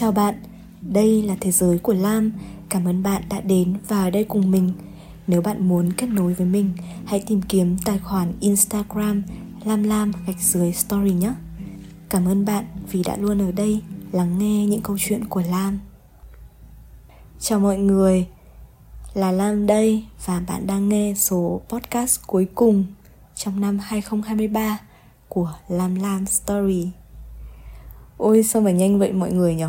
Chào bạn, đây là Thế giới của Lam. Cảm ơn bạn đã đến và ở đây cùng mình. Nếu bạn muốn kết nối với mình Hãy tìm kiếm tài khoản Instagram Lam Lam gạch dưới story nhé. Cảm ơn bạn vì đã luôn ở đây Lắng nghe những câu chuyện của Lam. Chào mọi người Là Lam đây Và bạn đang nghe số podcast cuối cùng Trong năm 2023 Của Lam Lam Story. Ôi sao mà nhanh vậy mọi người nhỉ?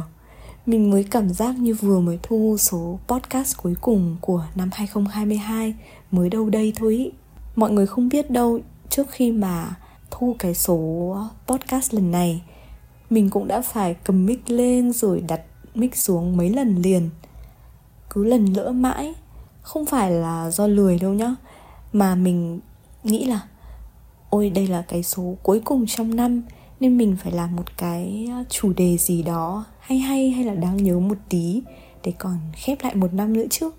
Mình mới cảm giác như vừa mới thu số podcast cuối cùng của năm 2022 Mới đâu đây thôi ý. Mọi người không biết đâu, Trước khi mà thu cái số podcast lần này, Mình cũng đã phải cầm mic lên rồi đặt mic xuống mấy lần liền Cứ lần lỡ mãi, Không phải là do lười đâu nhá, Mà mình nghĩ là, Ôi, đây là cái số cuối cùng trong năm, nên mình phải làm một cái à, chủ đề gì đó hay hay hay là đáng nhớ một tí để còn khép lại một năm nữa chứ?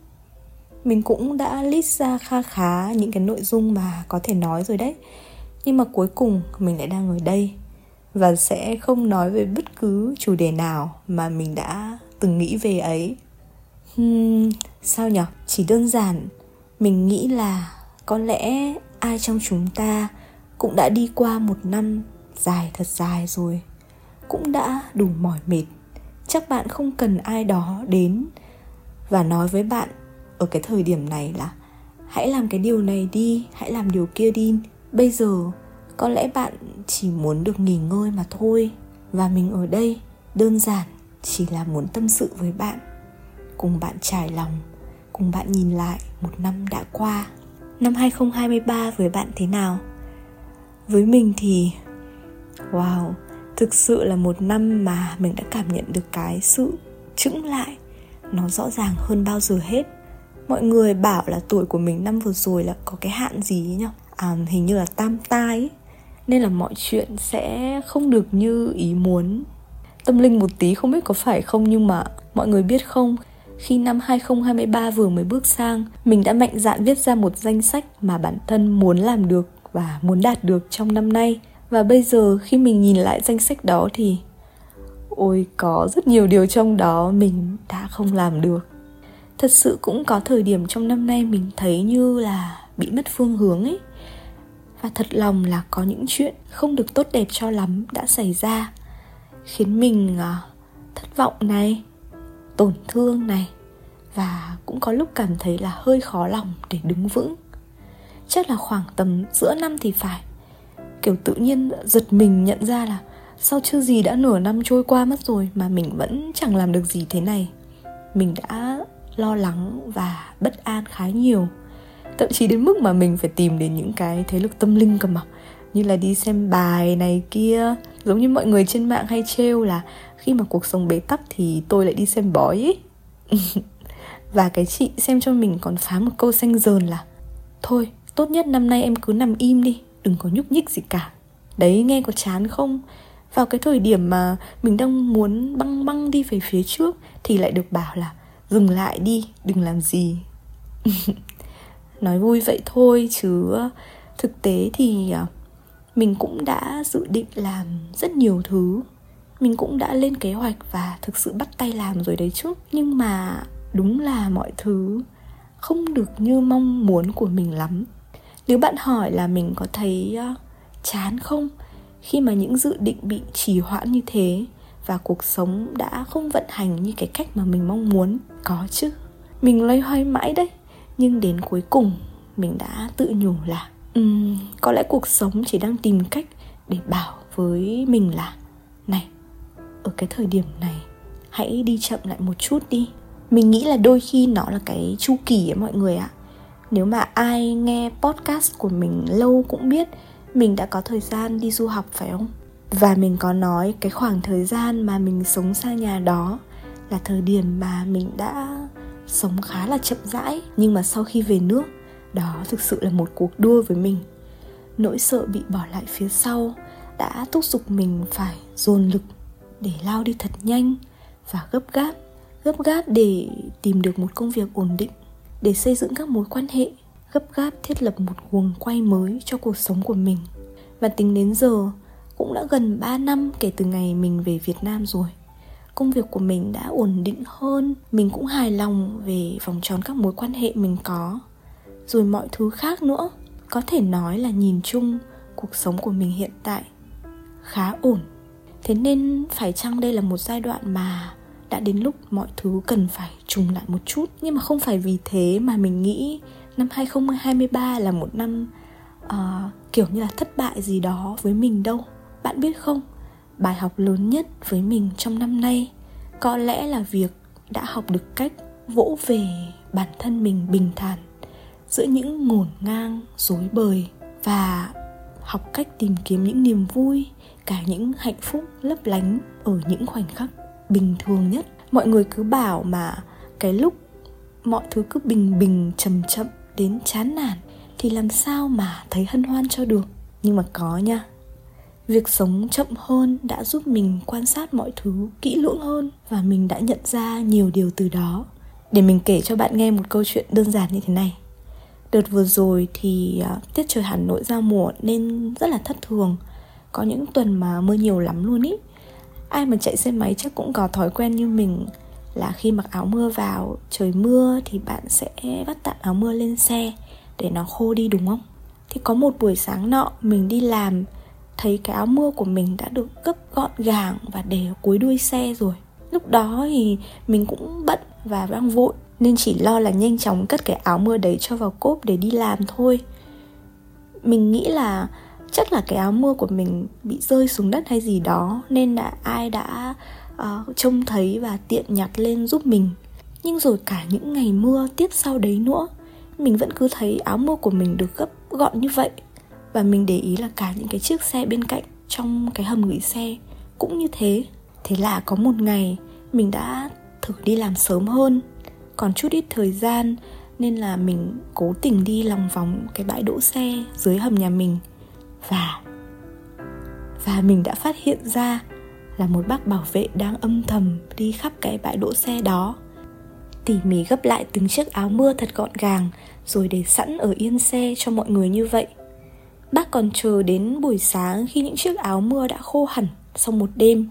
Mình cũng đã list ra kha khá những cái nội dung mà có thể nói rồi đấy. Nhưng mà cuối cùng mình lại đang ở đây và sẽ không nói về bất cứ chủ đề nào mà mình đã từng nghĩ về ấy. Hmm, sao nhở? Chỉ đơn giản mình nghĩ là có lẽ ai trong chúng ta cũng đã đi qua một năm dài thật dài rồi cũng đã đủ mỏi mệt chắc bạn không cần ai đó đến và nói với bạn ở cái thời điểm này là hãy làm cái điều này đi hãy làm điều kia đi. Bây giờ có lẽ bạn chỉ muốn được nghỉ ngơi mà thôi và mình ở đây đơn giản chỉ là muốn tâm sự với bạn cùng bạn trải lòng cùng bạn nhìn lại một năm đã qua. Năm 2023 với bạn thế nào? Với mình thì Wow, thực sự là một năm mà mình đã cảm nhận được cái sự chững lại. Nó rõ ràng hơn bao giờ hết. Mọi người bảo là tuổi của mình năm vừa rồi là có cái hạn gì nhá à, Hình như là tam tai ấy. Nên là mọi chuyện sẽ không được như ý muốn. Tâm linh một tí không biết có phải không Nhưng mà mọi người biết không? Khi năm 2023 vừa mới bước sang, mình đã mạnh dạn viết ra một danh sách mà bản thân muốn làm được và muốn đạt được trong năm nay và bây giờ khi mình nhìn lại danh sách đó thì ôi có rất nhiều điều trong đó mình đã không làm được. Thật sự cũng có thời điểm trong năm nay mình thấy như là bị mất phương hướng ấy. Và thật lòng là có những chuyện không được tốt đẹp cho lắm đã xảy ra khiến mình à, thất vọng này tổn thương này và cũng có lúc cảm thấy là hơi khó lòng để đứng vững. Chắc là khoảng tầm giữa năm thì phải kiểu tự nhiên giật mình nhận ra là sao chưa gì đã nửa năm trôi qua mất rồi mà mình vẫn chẳng làm được gì thế này. Mình đã lo lắng và bất an khá nhiều. Thậm chí đến mức mà mình phải tìm đến những cái thế lực tâm linh cơ mà. Như là đi xem bài này kia, giống như mọi người trên mạng hay trêu là khi mà cuộc sống bế tắc thì tôi lại đi xem bói ấy và cái chị xem cho mình còn phá một câu xanh dờn là, thôi, tốt nhất năm nay em cứ nằm im đi đừng có nhúc nhích gì cả. Đấy, nghe có chán không? Vào cái thời điểm mà mình đang muốn băng băng đi về phía trước thì lại được bảo là, dừng lại đi, đừng làm gì. Nói vui vậy thôi, chứ ờ, thực tế thì ờ, mình cũng đã dự định làm rất nhiều thứ. Mình cũng đã lên kế hoạch và thực sự bắt tay làm rồi đấy chứ. Nhưng mà đúng là mọi thứ không được như mong muốn của mình lắm nếu bạn hỏi là mình có thấy ờ, chán không? Khi mà những dự định bị trì hoãn như thế và cuộc sống đã không vận hành như cái cách mà mình mong muốn có chứ. Mình loay hoay mãi đấy nhưng đến cuối cùng mình đã tự nhủ là um, có lẽ cuộc sống chỉ đang tìm cách để bảo với mình là này ở cái thời điểm này hãy đi chậm lại một chút đi. Mình nghĩ là đôi khi nó là cái chu kỳ ấy mọi người ạ nếu mà ai nghe podcast của mình lâu cũng biết, mình đã có thời gian đi du học, phải không? Và mình có nói cái khoảng thời gian mà mình sống xa nhà đó là thời điểm mà mình đã sống khá là chậm rãi. Nhưng mà sau khi về nước, đó thực sự là một cuộc đua với mình. Nỗi sợ bị bỏ lại phía sau đã thúc giục mình phải dồn lực để lao đi thật nhanh và gấp gáp gấp gáp để tìm được một công việc ổn định để xây dựng các mối quan hệ, gấp gáp thiết lập một guồng quay mới cho cuộc sống của mình. Và tính đến giờ, cũng đã gần 3 năm kể từ ngày mình về Việt Nam rồi. Công việc của mình đã ổn định hơn, mình cũng hài lòng về vòng tròn các mối quan hệ mình có. Rồi mọi thứ khác nữa, có thể nói là nhìn chung, cuộc sống của mình hiện tại khá ổn. Thế nên phải chăng đây là một giai đoạn mà đã đến lúc mọi thứ cần phải trùng lại một chút. Nhưng mà không phải vì thế mà mình nghĩ năm 2023 là một năm uh, kiểu như là thất bại gì đó với mình đâu. Bạn biết không? Bài học lớn nhất với mình trong năm nay có lẽ là việc đã học được cách vỗ về bản thân mình bình thản giữa những ngổn ngang dối bời và học cách tìm kiếm những niềm vui cả những hạnh phúc lấp lánh ở những khoảnh khắc bình thường nhất. Mọi người cứ bảo mà cái lúc mọi thứ cứ bình bình, chậm chậm đến chán nản thì làm sao mà thấy hân hoan cho được. Nhưng mà có nha, việc sống chậm hơn đã giúp mình quan sát mọi thứ kỹ lưỡng hơn và mình đã nhận ra nhiều điều từ đó. Để mình kể cho bạn nghe một câu chuyện đơn giản như thế này. Đợt vừa rồi thì à, tiết trời hà nội ra mùa nên rất là thất thường. Có những tuần mà mưa nhiều lắm luôn ý ai mà chạy xe máy chắc cũng có thói quen như mình, là khi mặc áo mưa vào, trời mưa thì bạn sẽ vắt tạm áo mưa lên xe để nó khô đi, đúng không? Thì có một buổi sáng nọ, mình đi làm, thấy cái áo mưa của mình đã được gấp gọn gàng và để ở cuối đuôi xe rồi. Lúc đó thì mình cũng bận và đang vội, nên chỉ lo là nhanh chóng cất cái áo mưa đấy cho vào cốp để đi làm thôi. Mình nghĩ là chắc là cái áo mưa của mình bị rơi xuống đất hay gì đó nên là ai đã uh, trông thấy và tiện nhặt lên giúp mình. Nhưng rồi cả những ngày mưa tiếp sau đấy nữa mình vẫn cứ thấy áo mưa của mình được gấp gọn như vậy. Và mình để ý là cả những cái chiếc xe bên cạnh trong cái hầm gửi xe cũng như thế. Thế là có một ngày mình đã thử đi làm sớm hơn. Còn chút ít thời gian nên là mình cố tình đi lòng vòng cái bãi đỗ xe dưới hầm nhà mình và và mình đã phát hiện ra là một bác bảo vệ đang âm thầm đi khắp cái bãi đỗ xe đó. Tỉ mỉ gấp lại từng chiếc áo mưa thật gọn gàng rồi để sẵn ở yên xe cho mọi người như vậy. Bác còn chờ đến buổi sáng khi những chiếc áo mưa đã khô hẳn sau một đêm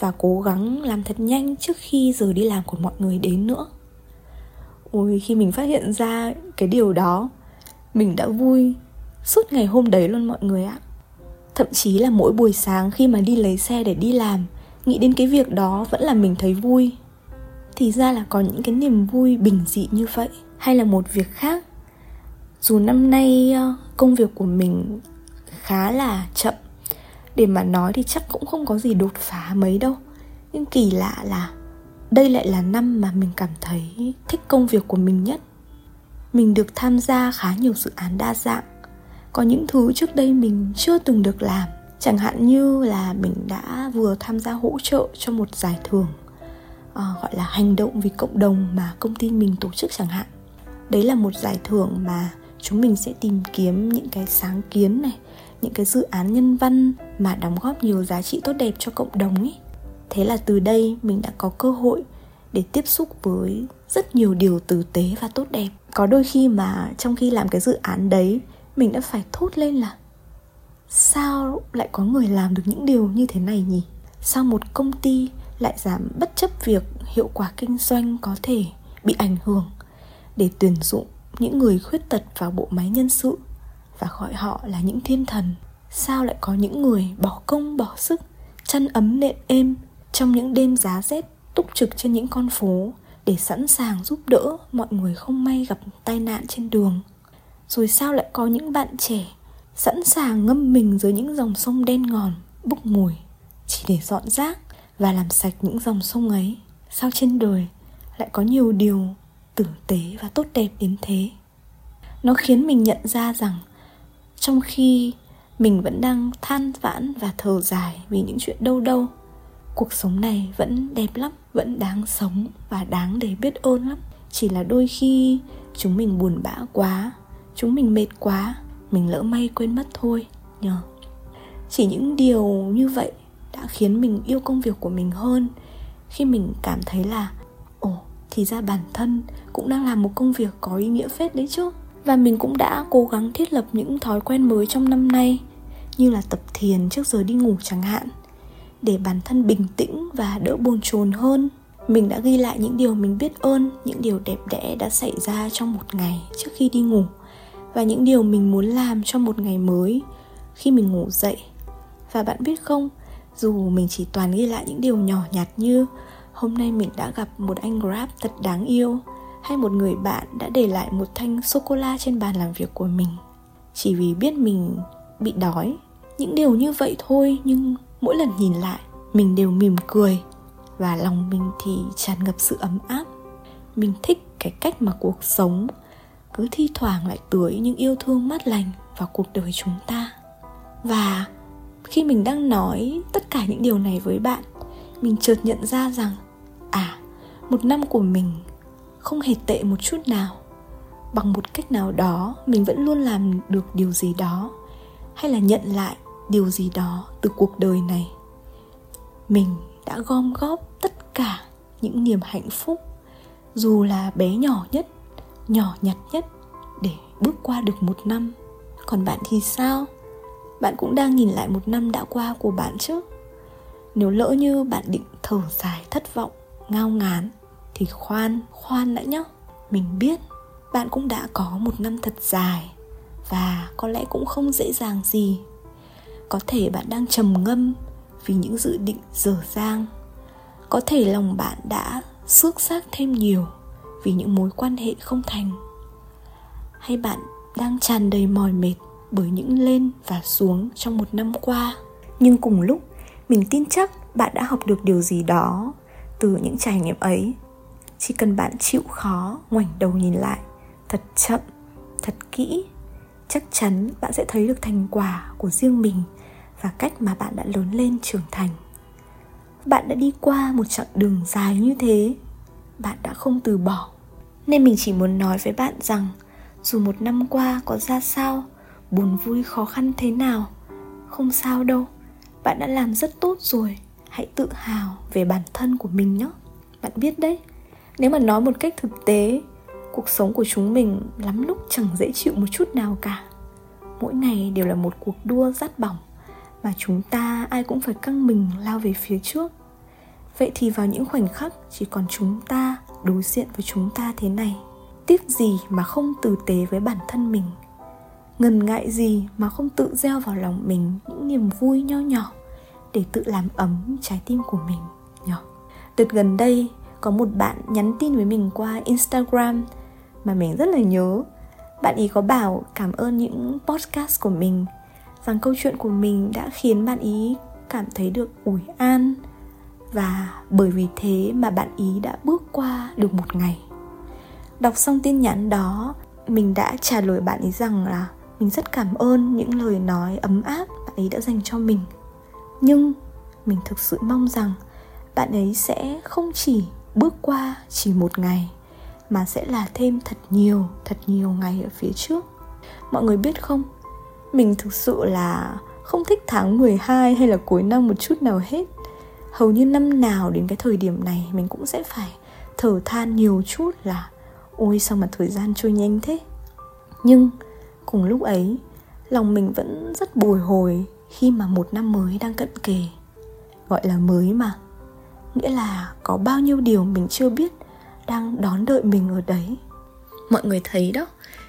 và cố gắng làm thật nhanh trước khi giờ đi làm của mọi người đến nữa. Ôi, khi mình phát hiện ra cái điều đó, mình đã vui suốt ngày hôm đấy luôn mọi người ạ. Thậm chí là mỗi buổi sáng khi mà đi lấy xe để đi làm, nghĩ đến cái việc đó vẫn là mình thấy vui. Thì ra là có những cái niềm vui bình dị như vậy, hay là một việc khác? Dù năm nay ờ, công việc của mình khá là chậm, để mà nói thì chắc cũng không có gì đột phá mấy đâu. Nhưng kỳ lạ là đây lại là năm mà mình cảm thấy thích công việc của mình nhất. Mình được tham gia khá nhiều dự án đa dạng có những thứ trước đây mình chưa từng được làm. Chẳng hạn như là mình đã vừa tham gia hỗ trợ cho một giải thưởng uh, gọi là hành động vì cộng đồng mà công ty mình tổ chức chẳng hạn. Đấy là một giải thưởng mà chúng mình sẽ tìm kiếm những cái sáng kiến này những cái dự án nhân văn mà đóng góp nhiều giá trị tốt đẹp cho cộng đồng ấy thế là từ đây mình đã có cơ hội để tiếp xúc với rất nhiều điều tử tế và tốt đẹp. Có đôi khi mà trong khi làm cái dự án đấy mình đã phải thốt lên là, sao lại có người làm được những điều như thế này nhỉ? Sao một công ty lại dám bất chấp việc hiệu quả kinh doanh có thể bị ảnh hưởng để tuyển dụng những người khuyết tật vào bộ máy nhân sự và gọi họ là những thiên thần? Sao lại có những người bỏ công, bỏ sức, chăn ấm nệm êm trong những đêm giá rét túc trực trên những con phố để sẵn sàng giúp đỡ mọi người không may gặp tai nạn trên đường? Rồi sao lại có những bạn trẻ sẵn sàng ngâm mình dưới những dòng sông đen ngòm, bốc mùi, chỉ để dọn rác và làm sạch những dòng sông ấy? Sao trên đời lại có nhiều điều tử tế và tốt đẹp đến thế? Nó khiến mình nhận ra rằng trong khi mình vẫn đang than vãn và thở dài vì những chuyện đâu đâu, cuộc sống này vẫn đẹp lắm, vẫn đáng sống và đáng để biết ơn lắm. Chỉ là đôi khi chúng mình buồn bã quá chúng mình mệt quá, mình lỡ may quên mất thôi, nhờ. Chỉ những điều như vậy đã khiến mình yêu công việc của mình hơn, khi mình cảm thấy là, ồ, thì ra bản thân cũng đang làm một công việc có ý nghĩa phết đấy chứ. Và mình cũng đã cố gắng thiết lập những thói quen mới trong năm nay, như là tập thiền trước giờ đi ngủ chẳng hạn, để bản thân bình tĩnh và đỡ bồn chồn hơn. Mình đã ghi lại những điều mình biết ơn, những điều đẹp đẽ đã xảy ra trong một ngày trước khi đi ngủ và những điều mình muốn làm cho một ngày mới khi mình ngủ dậy. Và bạn biết không, dù mình chỉ toàn ghi lại những điều nhỏ nhặt như hôm nay mình đã gặp một anh grab thật đáng yêu hay một người bạn đã để lại một thanh sô cô la trên bàn làm việc của mình chỉ vì biết mình bị đói, những điều như vậy thôi nhưng mỗi lần nhìn lại, mình đều mỉm cười và lòng mình thì tràn ngập sự ấm áp. Mình thích cái cách mà cuộc sống cứ thi thoảng lại tưới những yêu thương mát lành vào cuộc đời chúng ta. Và khi mình đang nói tất cả những điều này với bạn, mình chợt nhận ra rằng à một năm của mình không hề tệ một chút nào. Bằng một cách nào đó, mình vẫn luôn làm được điều gì đó, hay là nhận lại điều gì đó từ cuộc đời này. Mình đã gom góp tất cả những niềm hạnh phúc, dù là bé nhỏ nhất nhỏ nhặt nhất để bước qua được một năm. Còn bạn thì sao? Bạn cũng đang nhìn lại một năm đã qua của bạn chứ? Nếu lỡ như bạn định thở dài thất vọng, ngao ngán, thì khoan khoan đã nhé mình biết bạn cũng đã có một năm thật dài và có lẽ cũng không dễ dàng gì. Có thể bạn đang trầm ngâm vì những dự định dở dang. Có thể lòng bạn đã xước xác thêm nhiều vì những mối quan hệ không thành. Hay bạn đang tràn đầy mỏi mệt bởi những lên và xuống trong một năm qua? Nhưng cùng lúc, mình tin chắc bạn đã học được điều gì đó từ những trải nghiệm ấy. Chỉ cần bạn chịu khó ngoảnh đầu nhìn lại, thật chậm, thật kỹ, chắc chắn bạn sẽ thấy được thành quả của riêng mình và cách mà bạn đã lớn lên trưởng thành. Bạn đã đi qua một chặng đường dài như thế bạn đã không từ bỏ. Nên mình chỉ muốn nói với bạn rằng, dù một năm qua có ra sao, buồn vui khó khăn thế nào, không sao đâu. Bạn đã làm rất tốt rồi, hãy tự hào về bản thân của mình nhé. Bạn biết đấy, nếu mà nói một cách thực tế, cuộc sống của chúng mình lắm lúc chẳng dễ chịu một chút nào cả. Mỗi ngày đều là một cuộc đua rát bỏng mà chúng ta ai cũng phải căng mình lao về phía trước vậy thì vào những khoảnh khắc chỉ còn chúng ta đối diện với chúng ta thế này, tiếc gì mà không tử tế với bản thân mình? Ngần ngại gì mà không tự gieo vào lòng mình những niềm vui nho nhỏ để tự làm ấm trái tim của mình nhỉ? Đợt gần đây, có một bạn nhắn tin với mình qua instagram mà mình rất là nhớ. Bạn ý có bảo cảm ơn những podcast của mình, rằng câu chuyện của mình đã khiến bạn ý cảm thấy được ủi an và bởi vì thế mà bạn ý đã bước qua được một ngày. Đọc xong tin nhắn đó, mình đã trả lời bạn ý rằng là mình rất cảm ơn những lời nói ấm áp bạn ấy đã dành cho mình. Nhưng mình thực sự mong rằng bạn ấy sẽ không chỉ bước qua chỉ một ngày, mà sẽ là thêm thật nhiều thật nhiều ngày ở phía trước. Mọi người biết không? Mình thực sự là không thích tháng 12 hay là cuối năm một chút nào hết hầu như năm nào đến cái thời điểm này, mình cũng sẽ phải thở than nhiều chút là, ôi, sao mà thời gian trôi nhanh thế? Nhưng cùng lúc ấy, lòng mình vẫn rất bồi hồi khi mà một năm mới đang cận kề, gọi là mới mà. Nghĩa là có bao nhiêu điều mình chưa biết đang đón đợi mình ở đấy. Mọi người thấy đó,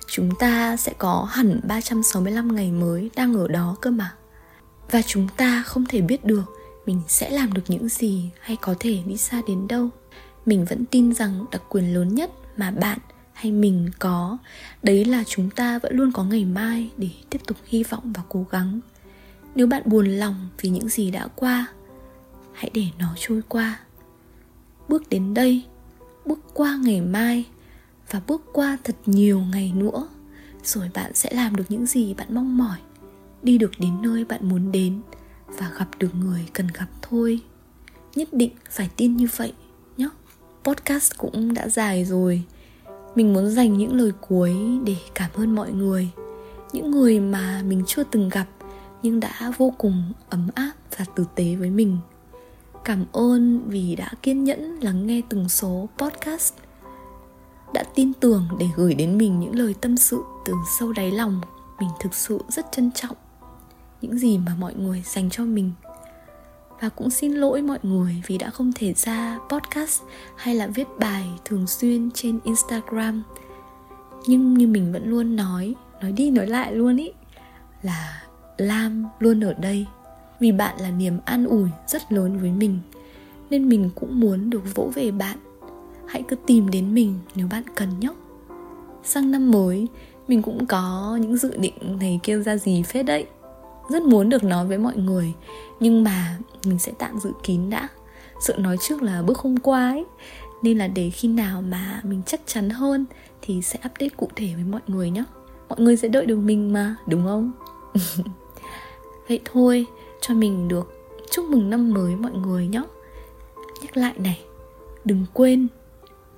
chúng ta sẽ có hẳn 365 ngày mới đang ở đó cơ mà. Và chúng ta không thể biết được mình sẽ làm được những gì hay có thể đi xa đến đâu. Mình vẫn tin rằng đặc quyền lớn nhất mà bạn hay mình có, đấy là chúng ta vẫn luôn có ngày mai để tiếp tục hy vọng và cố gắng. Nếu bạn buồn lòng vì những gì đã qua, hãy để nó trôi qua. Bước đến đây, bước qua ngày mai và bước qua thật nhiều ngày nữa, rồi bạn sẽ làm được những gì bạn mong mỏi, đi được đến nơi bạn muốn đến và gặp được người cần gặp thôi. Nhất định phải tin như vậy nhé podcast cũng đã dài rồi. Mình muốn dành những lời cuối để cảm ơn mọi người. Những người mà mình chưa từng gặp, nhưng đã vô cùng ấm áp và tử tế với mình. Cảm ơn vì đã kiên nhẫn lắng nghe từng số podcast. Đã tin tưởng để gửi đến mình những lời tâm sự từ sâu đáy lòng, mình thực sự rất trân trọng những gì mà mọi người dành cho mình. Và cũng xin lỗi mọi người vì đã không thể ra podcast hay là viết bài thường xuyên trên instagram. Nhưng như mình vẫn luôn nói nói đi nói lại luôn ý, là lam luôn ở đây. Vì bạn là niềm an ủi rất lớn với mình, nên mình cũng muốn được vỗ về bạn. Hãy cứ tìm đến mình nếu bạn cần nhóc. sang năm mới, mình cũng có những dự định này kia ra gì phết đấy rất muốn được nói với mọi người. Nhưng mà mình sẽ tạm giữ kín đã. Sợ nói trước là bước hôm qua ấy. Nên là để khi nào mà mình chắc chắn hơn thì sẽ update cụ thể với mọi người nhé mọi người sẽ đợi được mình mà, đúng không? Vậy thôi, cho mình được chúc mừng năm mới mọi người nhé nhắc lại này, đừng quên,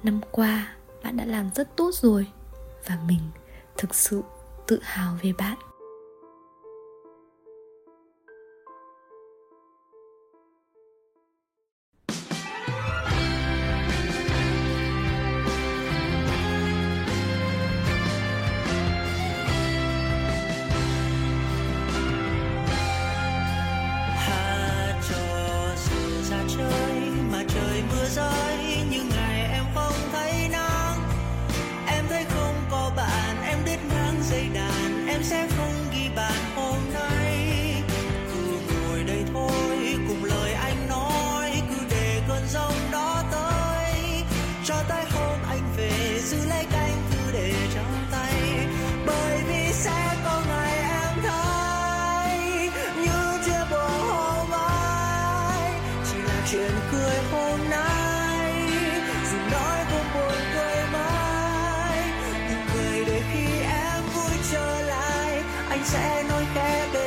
năm qua bạn đã làm rất tốt rồi. Và mình thực sự tự hào về bạn. Mặt trời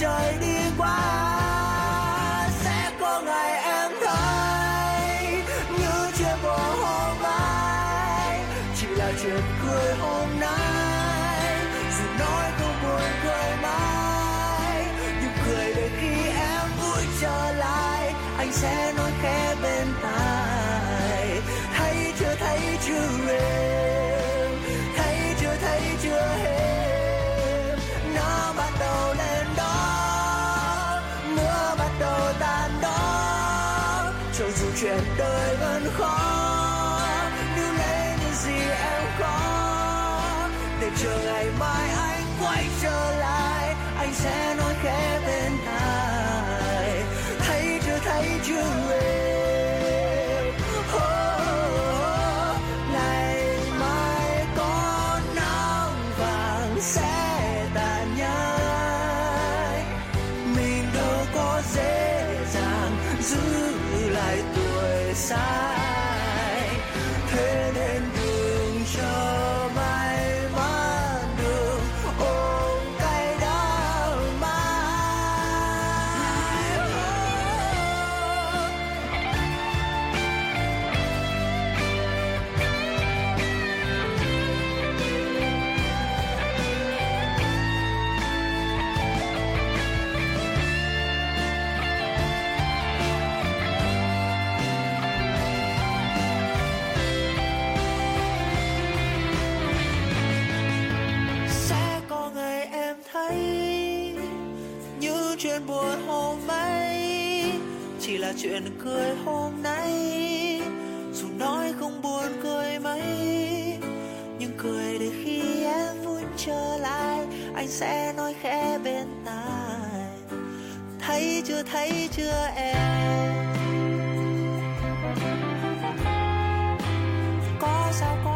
đi qua chờ ngày mai anh quay trở lại anh sẽ nói chuyện cười hôm nay. Dù nói không buồn cười mấy, nhưng cười để khi em vui trở lại, anh sẽ nói khẽ bên tai. Thấy chưa thấy chưa em? Có sao có